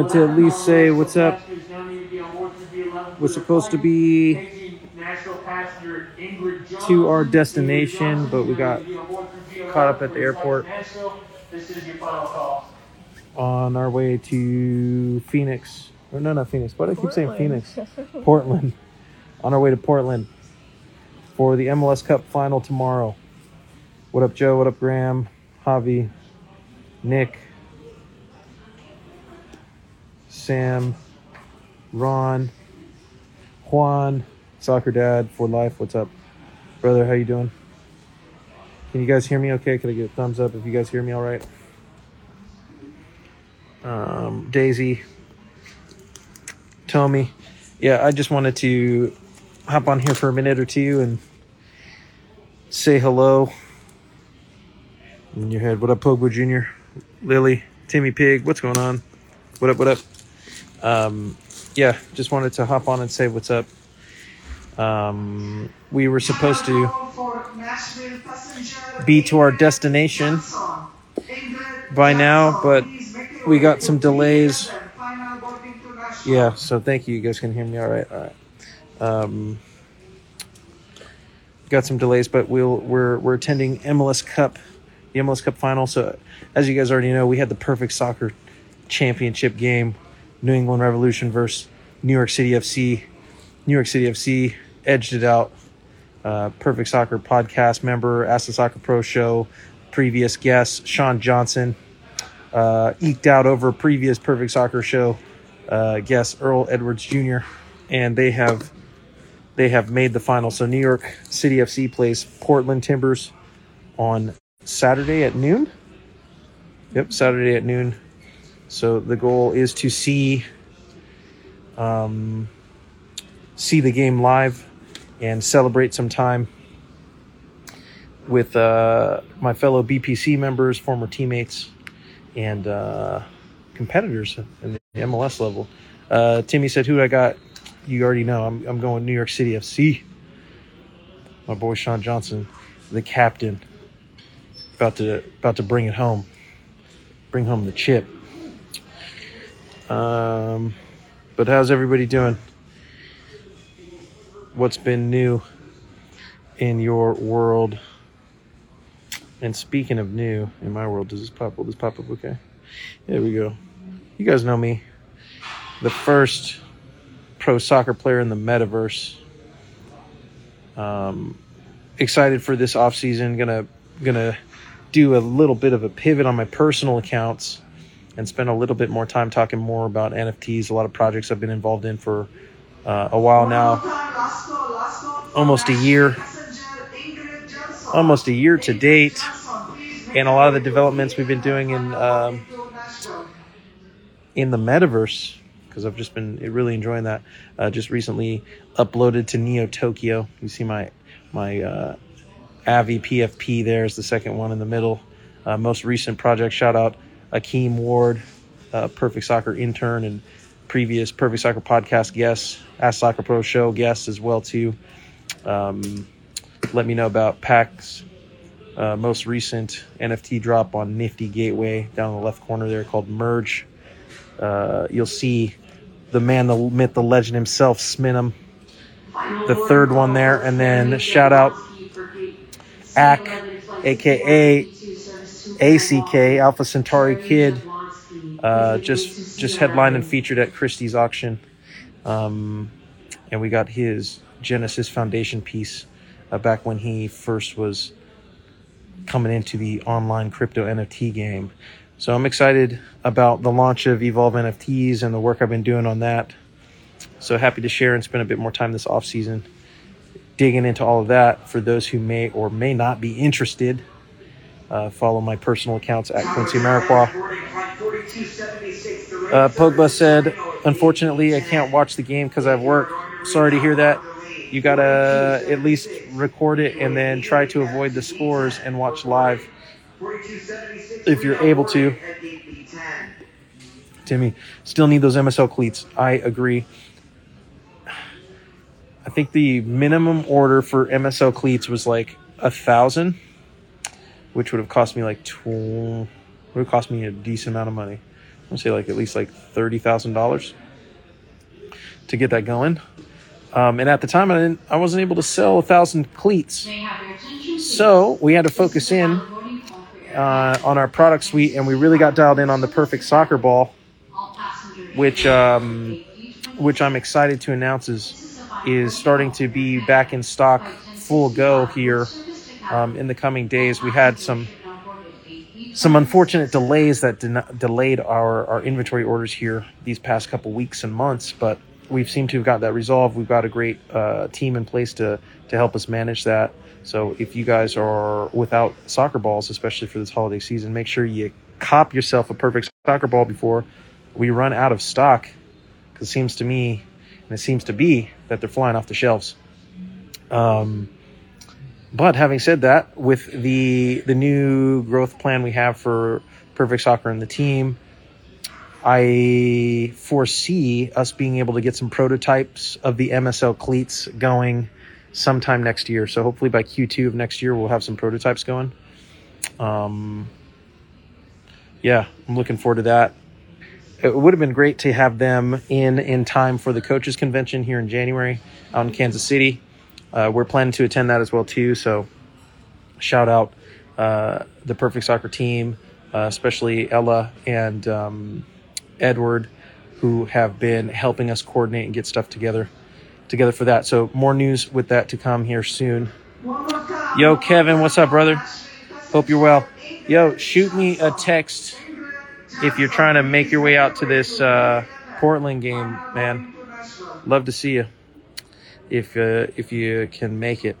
Wanted to at least say what's up. We're supposed to be to our destination, but we got caught up at the airport on our way to Phoenix. Or no, not Phoenix. Why do I keep saying Phoenix? Portland. On our way to Portland for the MLS Cup final tomorrow. What up, Joe? What up, Graham? Javi? Nick, Sam, Ron, Juan, Soccer Dad for life. What's up, brother? How you doing? Can you guys hear me? Okay, can I get a thumbs up if you guys hear me all right? Um, Daisy, Tommy, yeah, I just wanted to hop on here for a minute or two and say hello. In your head, what up, Pogba Jr.? Lily, Timmy Pig, what's going on? What up, what up? Um, yeah, just wanted to hop on and say what's up. Um, we were supposed to be to our destination by now, but we got some delays. Yeah, so thank you. You guys can hear me all right. All right. Um, got some delays, but we'll we're we're attending MLS Cup, the MLS Cup final. So as you guys already know, we had the perfect soccer championship game, New England Revolution versus New York City FC. New York City FC edged it out. Uh, perfect Soccer podcast member, Ask the Soccer Pro Show, previous guest Sean Johnson uh, eked out over previous Perfect Soccer Show uh, guest Earl Edwards Jr. and they have they have made the final. So New York City FC plays Portland Timbers on Saturday at noon. Yep, Saturday at noon. So the goal is to see um, see the game live and celebrate some time with uh, my fellow BPC members, former teammates, and uh, competitors in the MLS level. Uh, Timmy said, "Who I got? You already know. I'm, I'm going New York City FC. My boy Sean Johnson, the captain, about to about to bring it home, bring home the chip." Um, but how's everybody doing? What's been new in your world? And speaking of new in my world, does this pop? Will this pop up okay? There we go. You guys know me, the first pro soccer player in the metaverse. Um, excited for this off season. Gonna gonna do a little bit of a pivot on my personal accounts and spend a little bit more time talking more about NFTs. A lot of projects I've been involved in for uh, a while now, almost a year, almost a year to date, and a lot of the developments we've been doing in um, in the metaverse because I've just been really enjoying that. Uh, just recently uploaded to Neo Tokyo. You see my my uh, Avi PFP there is the second one in the middle. Uh, most recent project shout out Akeem Ward, uh, Perfect Soccer intern and previous Perfect Soccer podcast guests, Ask Soccer Pro show guests as well too. Um, let me know about PAX uh, most recent NFT drop on Nifty Gateway down the left corner there called Merge. Uh, you'll see the man, the myth, the legend himself, Sminum. The third one there, and then shout out ACK, aka ACK, Alpha Centauri Kid, uh, just just headlined and featured at Christie's auction. Um, and we got his Genesis Foundation piece uh, back when he first was coming into the online crypto NFT game. So I'm excited about the launch of Evolve NFTs and the work I've been doing on that. So happy to share and spend a bit more time this off season digging into all of that. For those who may or may not be interested, uh, follow my personal accounts at Quincy Amarikwa. Uh, Pogba said, "Unfortunately, I can't watch the game because I have work. Sorry to hear that. You gotta at least record it and then try to avoid the scores and watch live if you're able to." Timmy, still need those MSL cleats. I agree. I think the minimum order for MSL cleats was like a thousand, which would have cost me like tw- would have cost me a decent amount of money. I'm gonna say like at least like thirty thousand dollars to get that going. Um, and at the time, I didn't, I wasn't able to sell a thousand cleats, so we had to focus in uh, on our product suite, and we really got dialed in on the perfect soccer ball, which um, which I'm excited to announce is is starting to be back in stock, full go here um, in the coming days. We had some some unfortunate delays that delayed our, our inventory orders here these past couple weeks and months, but we've seemed to have got that resolved. We've got a great uh, team in place to to help us manage that. So if you guys are without soccer balls, especially for this holiday season, make sure you cop yourself a perfect soccer ball before we run out of stock. Because it seems to me, and it seems to be, that they're flying off the shelves. Um, but having said that, with the the new growth plan we have for Perfect Soccer and the team, I foresee us being able to get some prototypes of the MSL cleats going sometime next year. So hopefully by Q2 of next year, we'll have some prototypes going. Um, yeah, I'm looking forward to that. It would have been great to have them in in time for the coaches convention here in January out in Kansas City. Uh, we're planning to attend that as well too. So shout out uh, the Perfect Soccer team, uh, especially Ella and um, Edward, who have been helping us coordinate and get stuff together together for that. So more news with that to come here soon. Yo, Kevin, what's up, brother? Hope you're well. Yo, shoot me a text if you're trying to make your way out to this uh, Portland game, man. Love to see you if uh, if you can make it.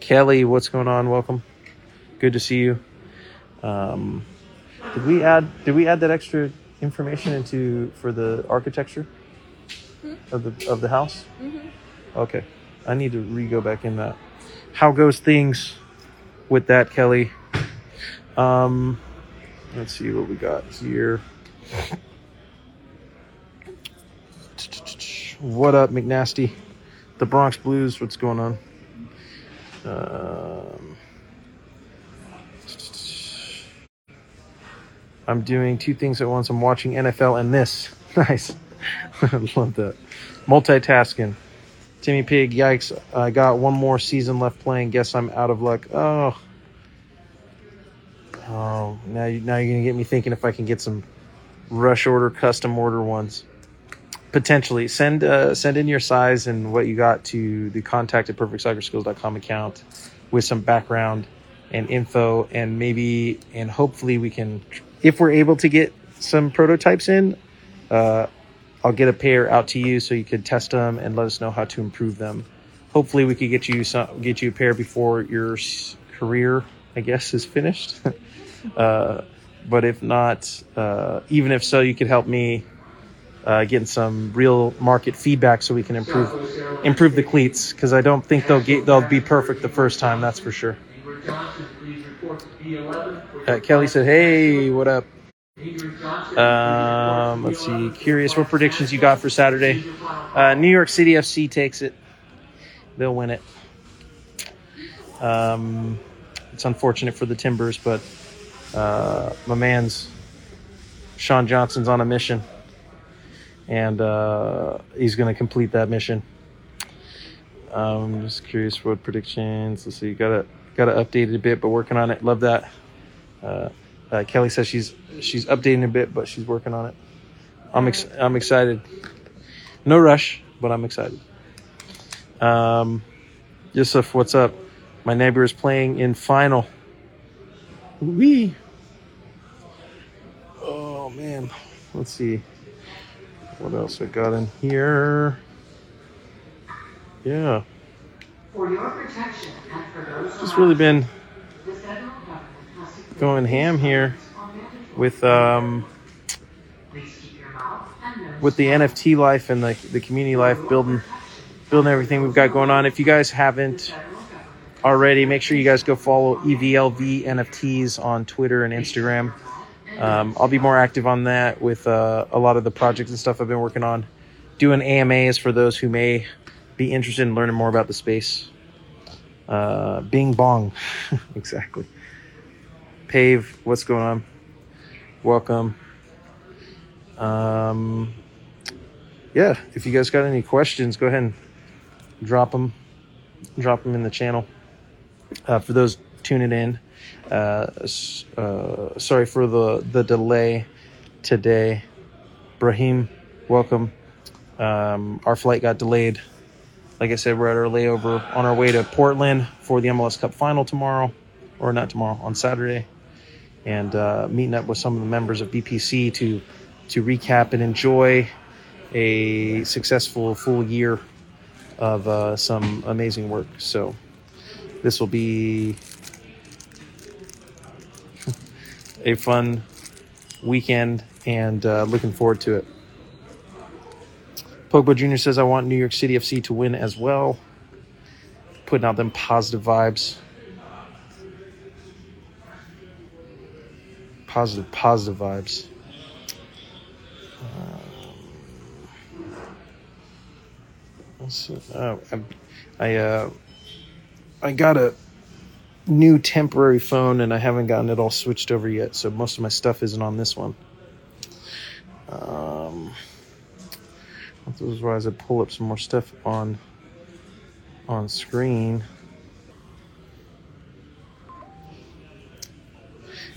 Kelly, what's going on? Welcome. Good to see you. Um, did we add did we add that extra information into for the architecture of the of the house? Okay, I need to re go back in that. How goes things with that, Kelly? Um, let's see what we got here. What up, McNasty? The Bronx Blues. What's going on? Um, I'm doing two things at once. I'm watching NFL and this. Nice. Love that. Multitasking. Timmy Pig, yikes. I got one more season left playing. Guess I'm out of luck. Oh. Oh, now, you, now you're going to get me thinking if I can get some rush order, custom order ones. Potentially. Send uh, send in your size and what you got to the contact at perfectsoccerskills.com account with some background and info and maybe and hopefully we can if we're able to get some prototypes in uh, I'll get a pair out to you so you could test them and let us know how to improve them. Hopefully, we could get you some, get you a pair before your career, I guess, is finished. uh, but if not, uh, even if so, you could help me uh, getting some real market feedback so we can improve improve the cleats because I don't think they'll get they'll be perfect the first time. That's for sure. Uh, Kelly said, "Hey, what up?" Um, let's see. Curious what predictions you got for Saturday. Uh, New York City FC takes it. They'll win it. Um, it's unfortunate for the Timbers, but uh, my man's Sean Johnson's on a mission, and uh, he's going to complete that mission. Um, I'm just curious what predictions. Let's see. Got it. got to update it a bit, but working on it. Love that. Uh, uh, Kelly says she's she's updating a bit, but she's working on it. I'm ex- I'm excited. No rush, but I'm excited. Um, Yusuf, what's up? My neighbor is playing in final. Wee. Oh man, let's see. What else I got in here? Yeah, For your protection and for those just really been the federal government has to going ham here with um Please keep your mouth and nose with the NFT life and the the community life building building everything we've got going on. If you guys haven't already, make sure you guys go follow EVLV NFTs on Twitter and Instagram. Um, I'll be more active on that with uh, a lot of the projects and stuff I've been working on. Doing AMAs for those who may be interested in learning more about the space. Uh, Bing Bong, exactly. Pave, what's going on? Welcome. Um, yeah, if you guys got any questions, go ahead and drop them. Drop them in the channel. Uh, for those tuning in, uh, uh, sorry for the the delay today. Brahim, welcome. Um, our flight got delayed. Like I said, we're at our layover on our way to Portland for the MLS Cup final tomorrow, or not tomorrow, on Saturday, and uh, meeting up with some of the members of BPC to to recap and enjoy a successful full year of uh, some amazing work. So this will be a fun weekend and uh, looking forward to it. Pogba Jr. says, I want New York City FC to win as well. Putting out them positive vibes. Positive, positive vibes. Um. Oh, I, I, uh, I got a new temporary phone and I haven't gotten it all switched over yet, so most of my stuff isn't on this one. Um, otherwise, I pull up some more stuff on on screen.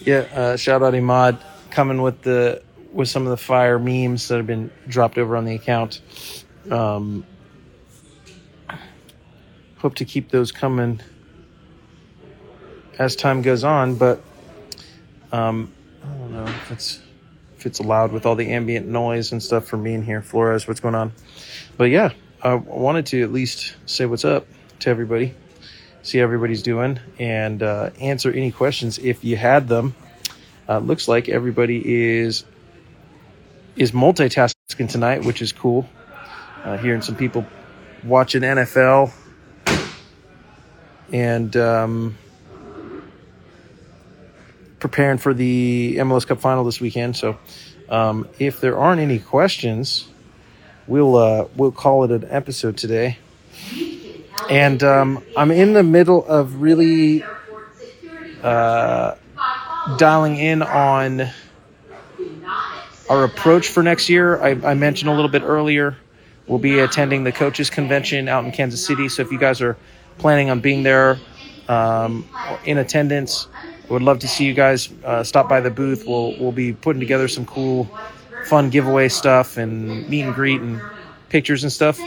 Yeah, uh, shout out Imad coming with the with some of the fire memes that have been dropped over on the account. Um, hope to keep those coming as time goes on, but um, I don't know if it's if it's allowed with all the ambient noise and stuff from being here. Flores, what's going on? But yeah, I wanted to at least say what's up to everybody, see how everybody's doing, and uh, answer any questions if you had them. Uh, looks like everybody is is multitasking tonight, which is cool. Uh, hearing some people watching NFL and. Um, preparing for the MLS Cup final this weekend. So, um, if there aren't any questions, we'll uh, we'll call it an episode today. And um, I'm in the middle of really uh, dialing in on our approach for next year. I, I mentioned a little bit earlier. We'll be attending the coaches convention out in Kansas City. So if you guys are planning on being there um, in attendance, would love to see you guys uh, stop by the booth. We'll we'll be putting together some cool, fun giveaway stuff and meet and greet and pictures and stuff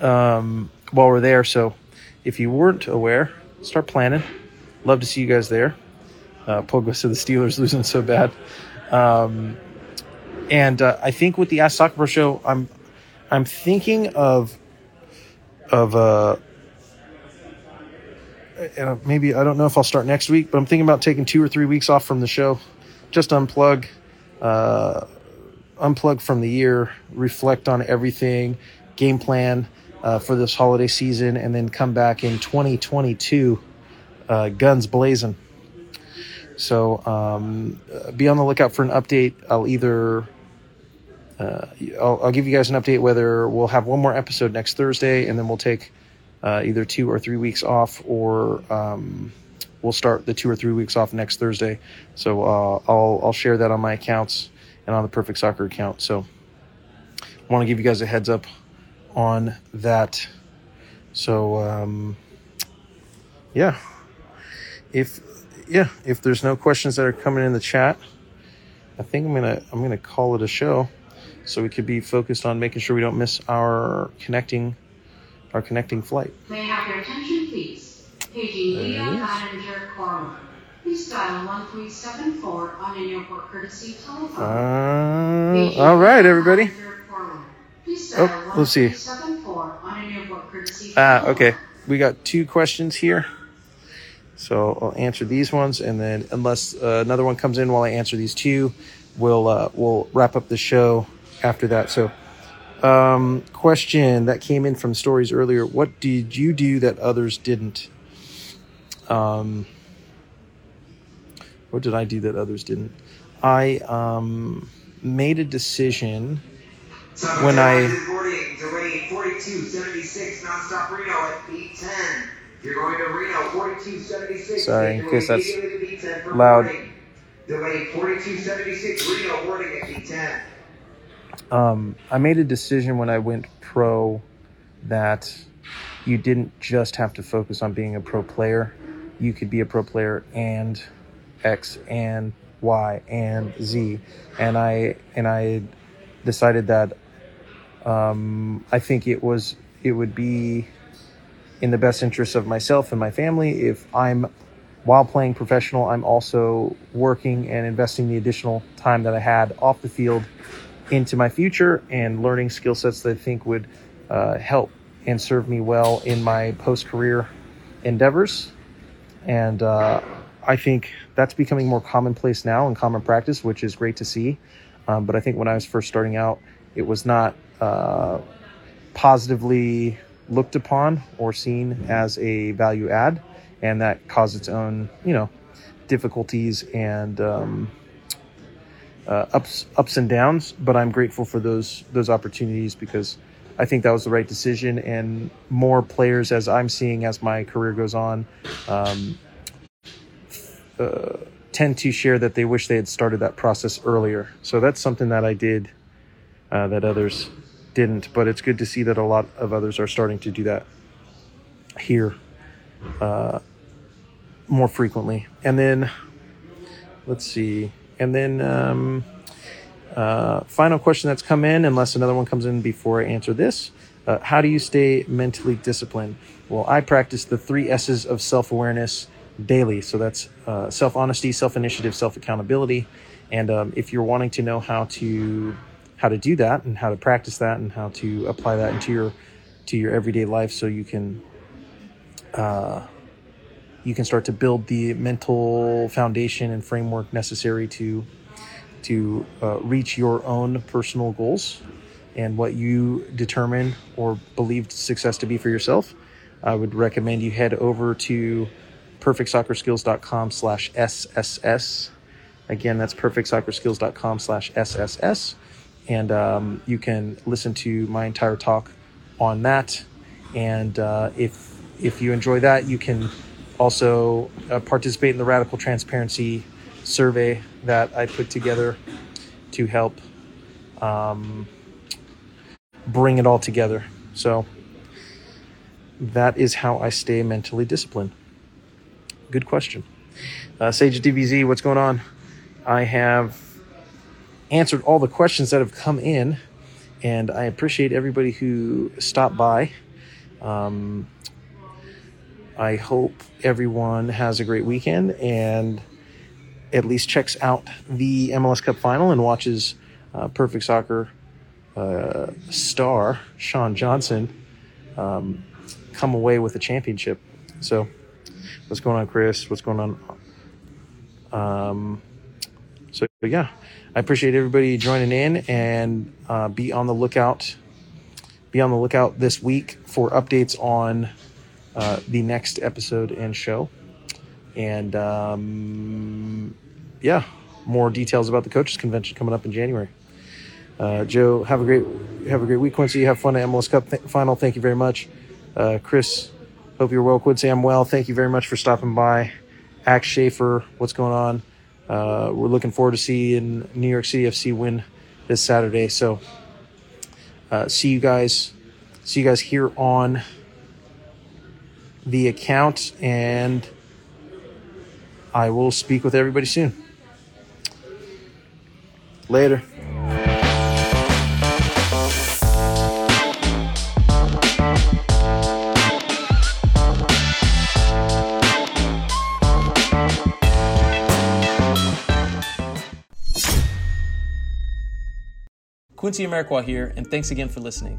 um, while we're there. So if you weren't aware, start planning. Love to see you guys there. Uh, Pogba said the Steelers losing so bad. Um, and uh, I think with the Ask Soccer Pro show, I'm I'm thinking of of uh, maybe I don't know if I'll start next week, but I'm thinking about taking two or three weeks off from the show, just unplug, uh, unplug from the year, reflect on everything, game plan uh, for this holiday season, and then come back in 2022, uh, guns blazing. So um, uh, be on the lookout for an update. I'll either uh, I'll, I'll give you guys an update whether we'll have one more episode next Thursday, and then we'll take uh, either two or three weeks off, or um, we'll start the two or three weeks off next Thursday. So uh, I'll I'll share that on my accounts and on the Perfect Soccer account. So I want to give you guys a heads up on that. So um, yeah, if yeah, if there's no questions that are coming in the chat, I think I'm gonna I'm gonna call it a show, so we could be focused on making sure we don't miss our connecting our connecting flight. May I have your attention, please? Paging Leo Yes. Manager Corwin. Please dial 1374 on an airport courtesy telephone. Uh, all right, everybody. Manager Corwin. Please Oh, let's see. 1374 on an airport courtesy Ah, okay. We got two questions here. So I'll answer these ones, and then unless uh, another one comes in while I answer these two, we'll uh, we'll wrap up the show after that. So, um, question that came in from stories earlier: What did you do that others didn't? Um, what did I do that others didn't? I um, made a decision When I- Boarding, delayed 4276 nonstop Reno at B10. You're going to Reno 4276. Sorry, in case that's immediately to B10 for loud. Delayed 4276 Reno boarding at B10. Um, I made a decision when I went pro that you didn't just have to focus on being a pro player. You could be a pro player and X and Y and Z, and I and I decided that um, I think it was it would be in the best interest of myself and my family if I'm while playing professional, I'm also working and investing the additional time that I had off the field into my future and learning skill sets that I think would uh, help and serve me well in my post career endeavors. And uh, I think that's becoming more commonplace now and common practice, which is great to see. Um, but I think when I was first starting out, it was not uh, positively looked upon or seen as a value add. And that caused its own, you know, difficulties and um, uh, ups ups and downs, but I'm grateful for those those opportunities because I think that was the right decision. And more players, as I'm seeing as my career goes on, um, uh, tend to share that they wish they had started that process earlier. So that's something that I did uh, that others didn't. But it's good to see that a lot of others are starting to do that here uh, more frequently. And then let's see. And then um, uh, final question that's come in, unless another one comes in before I answer this. Uh, how do you stay mentally disciplined? Well, I practice the three S's of self awareness daily. So that's uh, self honesty, self initiative, self accountability. And um, if you're wanting to know how to how to do that and how to practice that and how to apply that into your to your everyday life, so you can uh, you can start to build the mental foundation and framework necessary to to uh, reach your own personal goals and what you determine or believed success to be for yourself. I would recommend you head over to perfectsoccerskills.com slash sss again that's perfectsoccerskills.com slash sss and um, you can listen to my entire talk on that. And uh, if if you enjoy that you can also uh, participate in the radical transparency survey that i put together to help um, bring it all together. So that is how i stay mentally disciplined. Good question. Uh, sage dbz what's going on? I have answered all the questions that have come in and i appreciate everybody who stopped by. Um, I hope everyone has a great weekend and at least checks out the MLS Cup final and watches uh, Perfect Soccer uh, star Sean Johnson um, come away with a championship. So, what's going on, Chris? What's going on? Um, so, yeah, I appreciate everybody joining in and uh, be on the lookout. Be on the lookout this week for updates on uh, the next episode and show. And um, yeah, more details about the coaches convention coming up in January. Uh, Joe, have a great have a great week, Quincy. Have fun at MLS Cup th- final. Thank you very much, uh, Chris. Hope you're well, Quincy. I'm well. Thank you very much for stopping by. Axe Schaefer, what's going on? Uh, we're looking forward to seeing New York City FC win this Saturday. So, uh, see you guys. See you guys here on the account and I will speak with everybody soon. Later. Quincy Amarikwa here, and thanks again for listening.